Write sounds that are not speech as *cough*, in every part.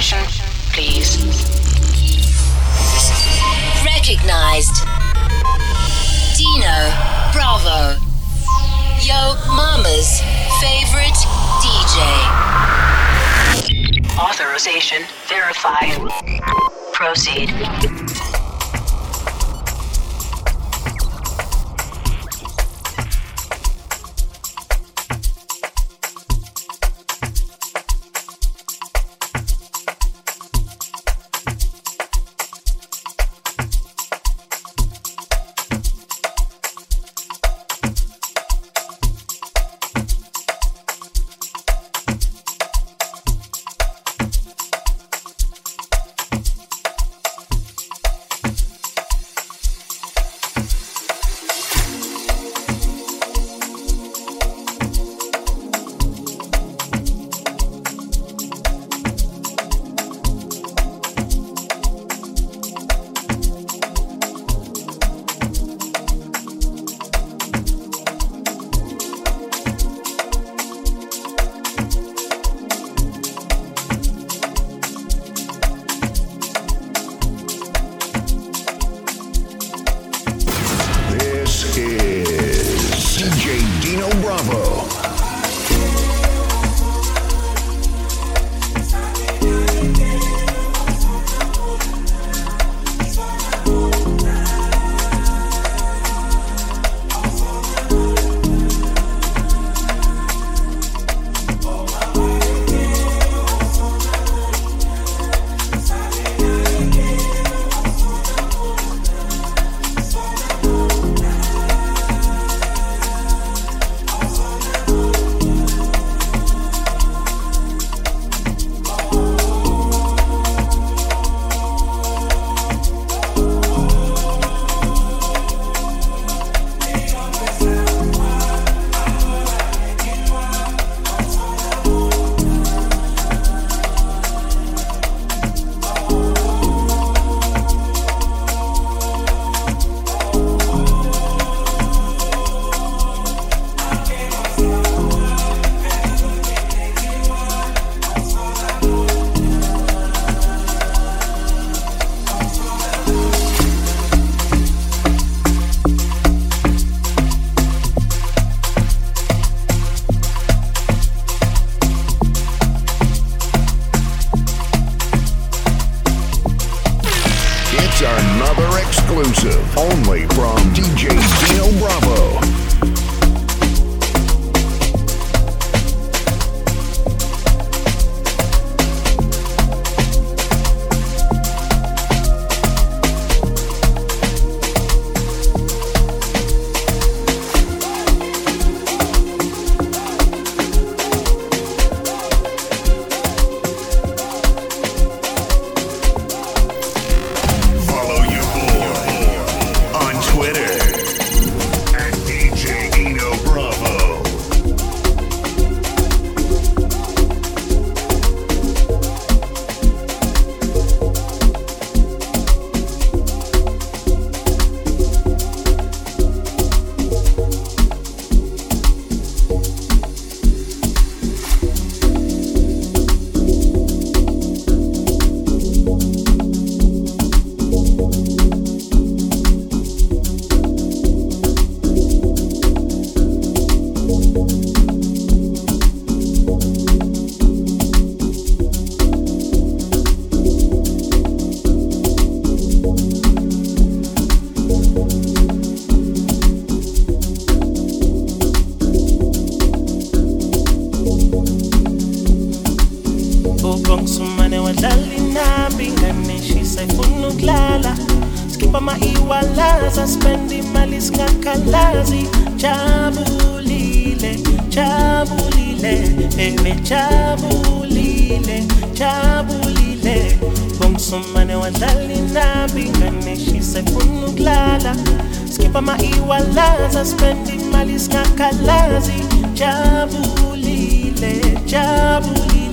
Attention, please. Recognized. Dino Bravo. Yo Mama's favorite DJ. Authorization verified. Proceed. Exclusive. Only from DJ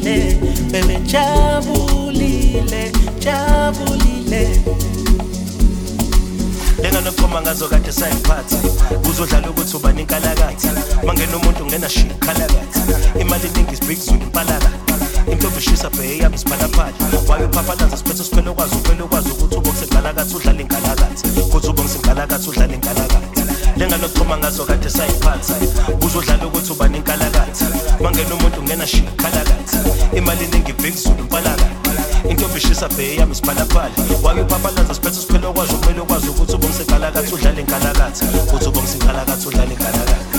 jabulile bebe jabulile jabulile. Lena nokuphuma ngazo kade sayiphatha. Kuzodlala ukuthi ubani inkalakathi mangena umuntu ngena shi khalakathi imali eningi isibhikizwe impalaka. Intombi ishisa bheye yami isiphalaphala. Wabe phaphalaza siphethe siphele ukwazi uphele ukwazi ukuthi ubongisenkalakathi udlale inkalakathi kuthi ubongisenkalakathi udlale inkalakathi lengalochuma ngazo kade sayiphatha. Uzodlala ukuthi uba nenkalakatha. Mangena umuntu ngena shi khalakatha imali eningi bhekizulu mpalaka intombi ishisa bheye yami isiphalaphala waye uphaphalaza siphethe siphelo kwazi umele ukwazi ukuthi ubomsenkalakatha udlale inkalakatha uthi ubomsenkalakatha udlale inkalakatha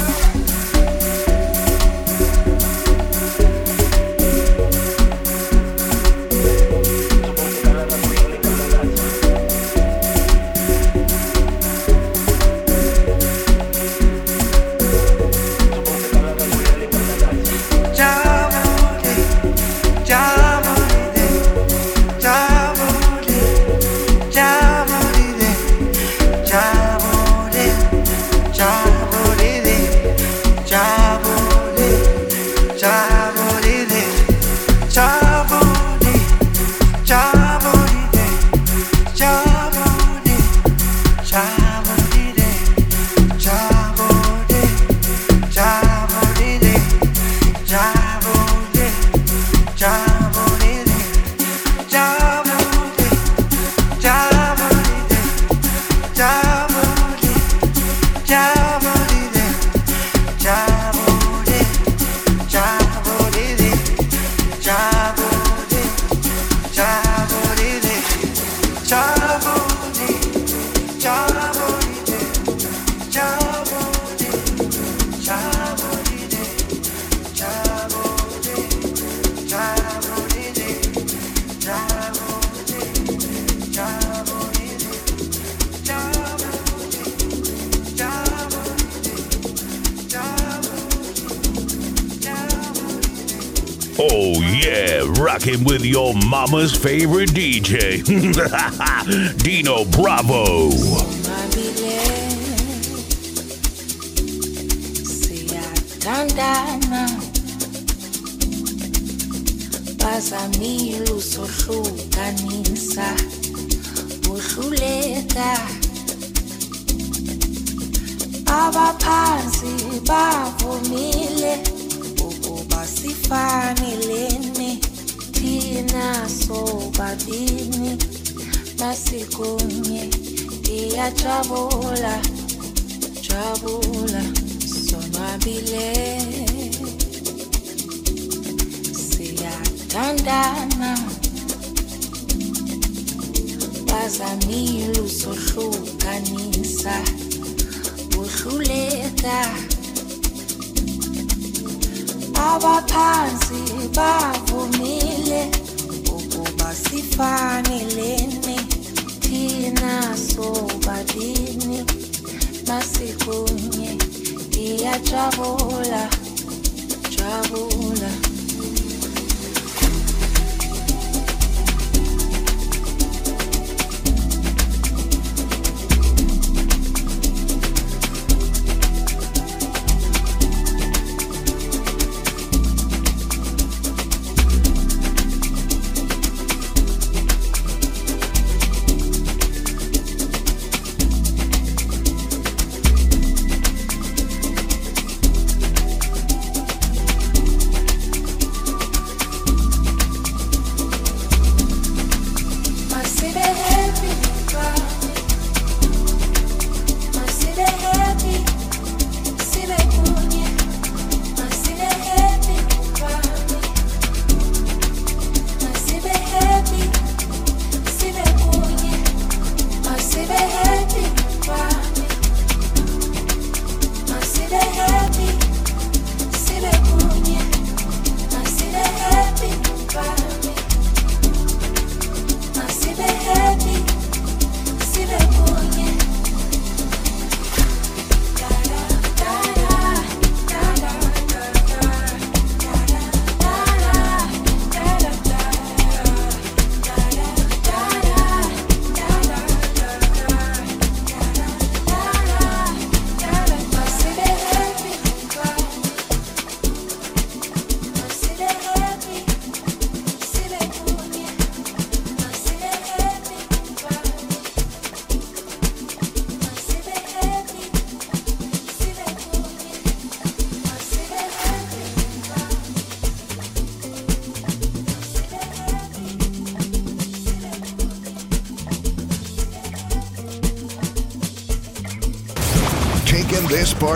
rocking with your mama's favorite DJ, *laughs* Dino Bravo. bazamile usohlukanisa uhluleka abaphansi bavumile ukuba sifanelene thina sobabini masikunye iyajabula jabula sonwabile. Siyathandana bazamile usohlukanisa uhluleka abaphansi bavumile ukuba sifanelene thina sobabini masikunye iyajabula jabula this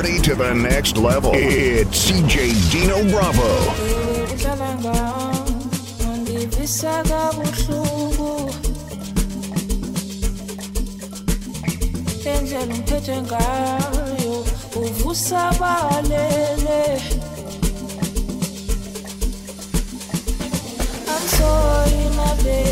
party to the next level. It's CJ Dino Bravo. I'm sorry my baby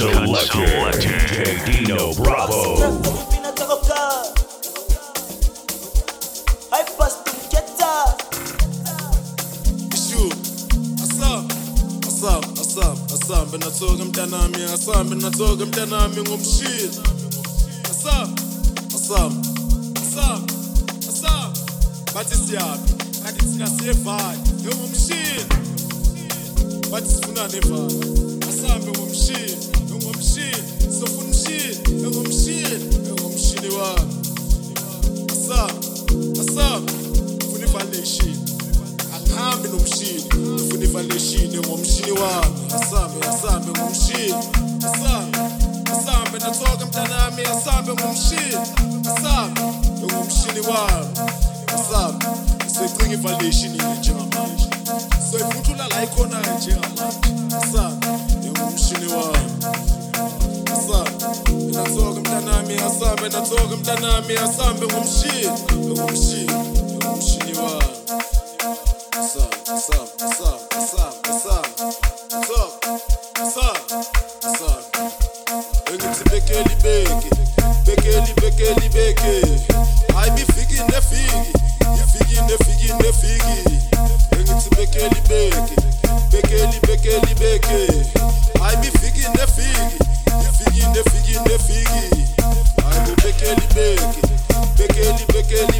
selector. DJ Dino Bravo. Asambe ngomshini. Sofuna umshini, ngomshini, ngomshini wami. Asam, asam. Funa ivalidation. Angihambi nomshini, ngifuna ivalidation ngomshini wami. Asambe, asambe ngomshini. Asambe, asambe nathoka mntanami, asambe ngomshini. Asambe ngomshini wami. Asambe, secinga ivalidation njengamanje. Soyifuthula la ikhona njengamanje. Asambe ngomshini wami. asambe natsoka mntanami asambe natsoka mntanami asambe ngomshini ngomshini ngomshini wami. Asambe asambe asambe bekeli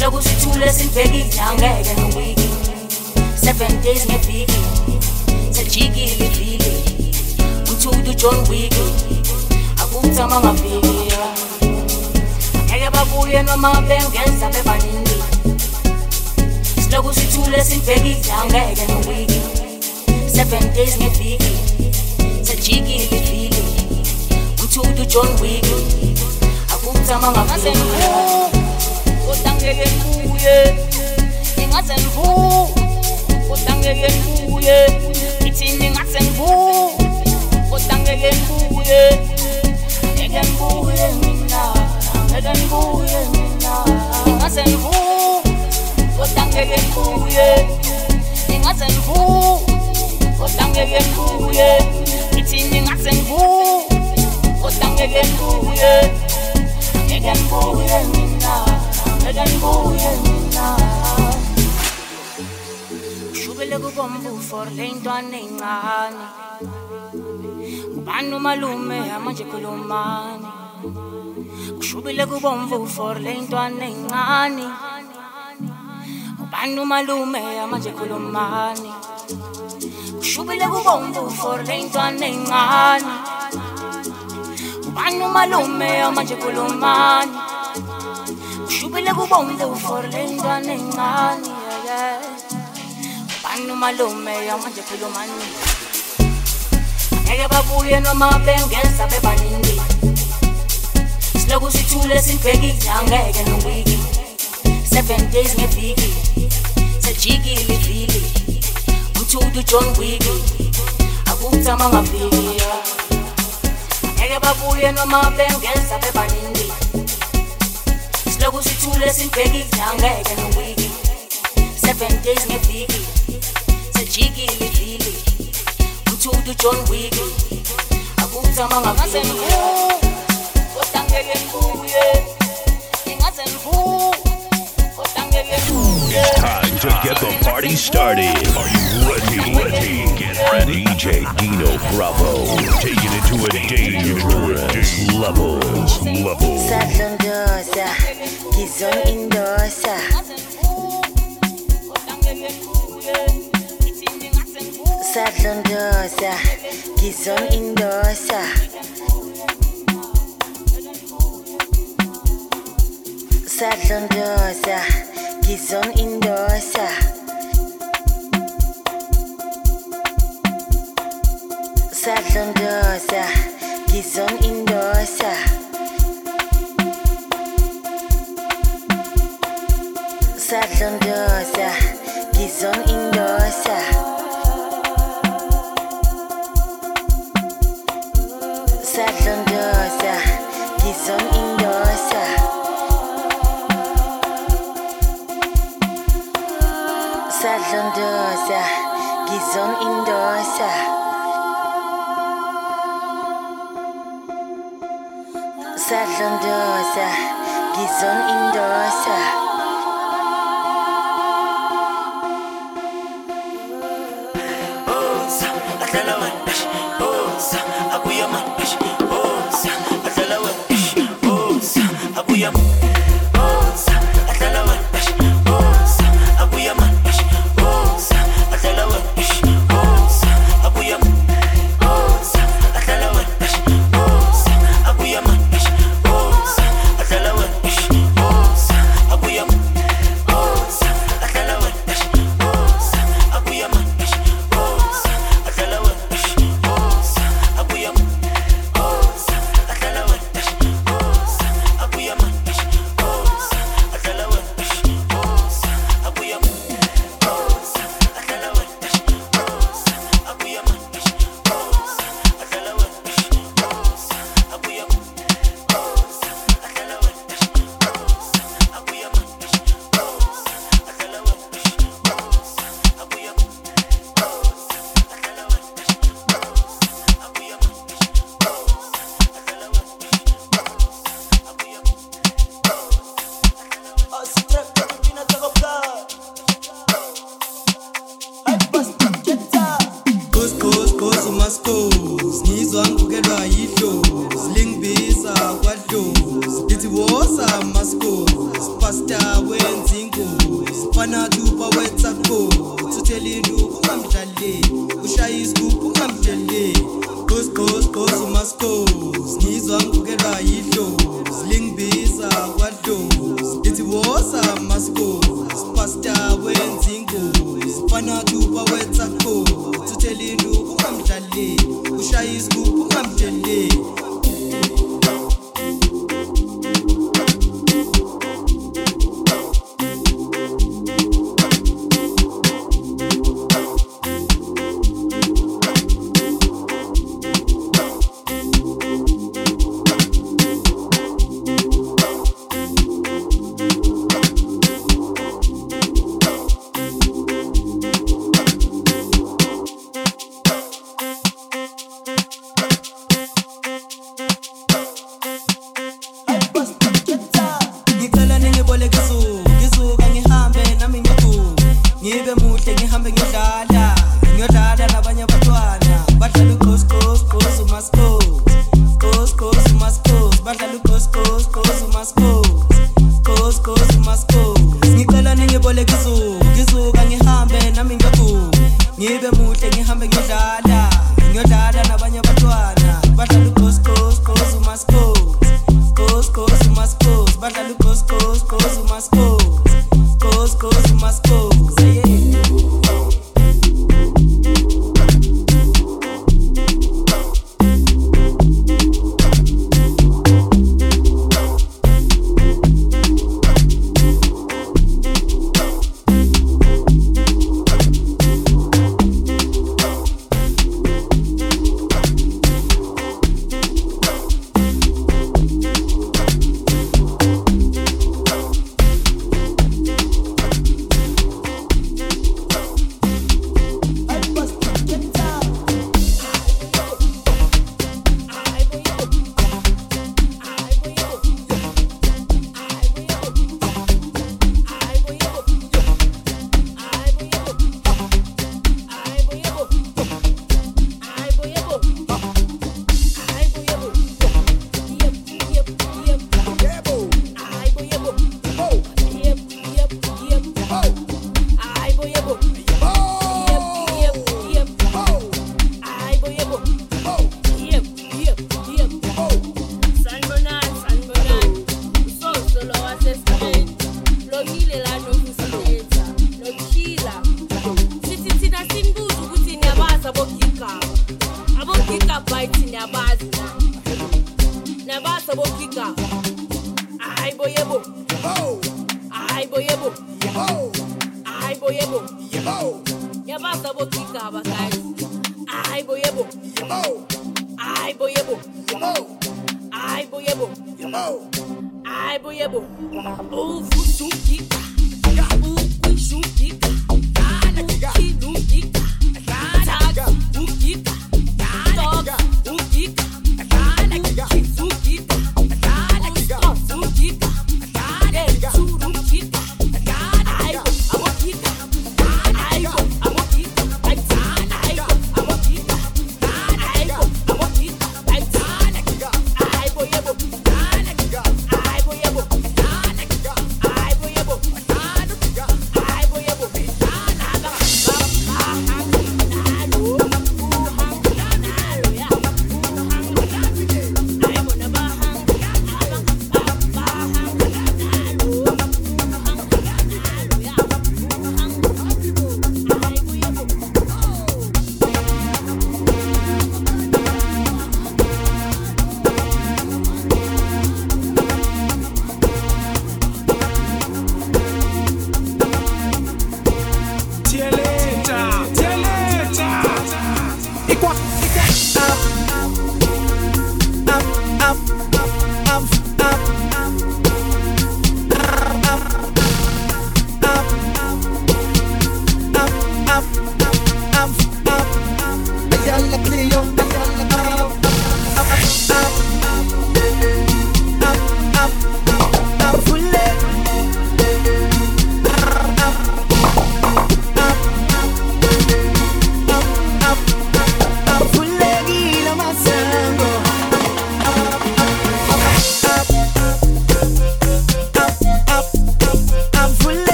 Siloku sithule sibhekile angeke nowiki. Seven days ngeviki Sejikile ivili Umthudu John Wick Akutama ngaviki Ngeke babuye noma bengeza bebaningi. Siloku sithule sibhekile angeke nowiki. Seven days ngeviki Sejikile ivili umthudu John Wick akutama ngaze ngaviki ngivu kodwa ngeke ngibuye ngingaze ngivu. Kodwa ngeke ngibuye ngithini ngaze ngivu? Kodwa ngeke ngibuye ngeke ngibuye mina. Ngeke ngibuye mina. Ngingaze ngivu. Kodwa ngeke for le ntwana encane. Ubani umalume? Amanje khulumani. Ushubile kubomvu for le ntwana encane. Ubani umalume? Amanje khulumani. Ushubile kubomvu for le ntwana encane. Ubani umalume? Amanje khulumani. Ushubile kubomvu for le ntwana encane yeah, yeah. Banu malume yamanje khulumani Ngeke babuye noma bengeza bebaningi. Siloku sithule sibhekile angeke nowiki Seven days ngeviki Sejikile ivili Umthudu John Wick Akutama ngaviki Ngeke babuye noma bengeza bebaningi. Siloku sithule sibhekile angeke nowiki Seven days ngeviki Sejikile ivili Umthudu John Wick Akutama ngaze kodwa ngeke ngibuye ngingaze kodwa ngeke ngibuye Time to get the party started. Are you ready? Ready? Get ready. DJ Dino Bravo. Taking it to a dangerous levels. Level. Sadlondosa, Gizon Indosa, ngeke ngibuye ngithini ngaze ngivu Sadlondosa, Gizon Indosa. Sadlondosa, Gizon Indosa. Sadlondosa, Gizon Indosa. Sadlondosa, Gizon Indosa. Sadlondosa, Gizon Indosa. Sadlondosa, Gizon Indosa. Yeah.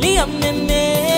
Liam me.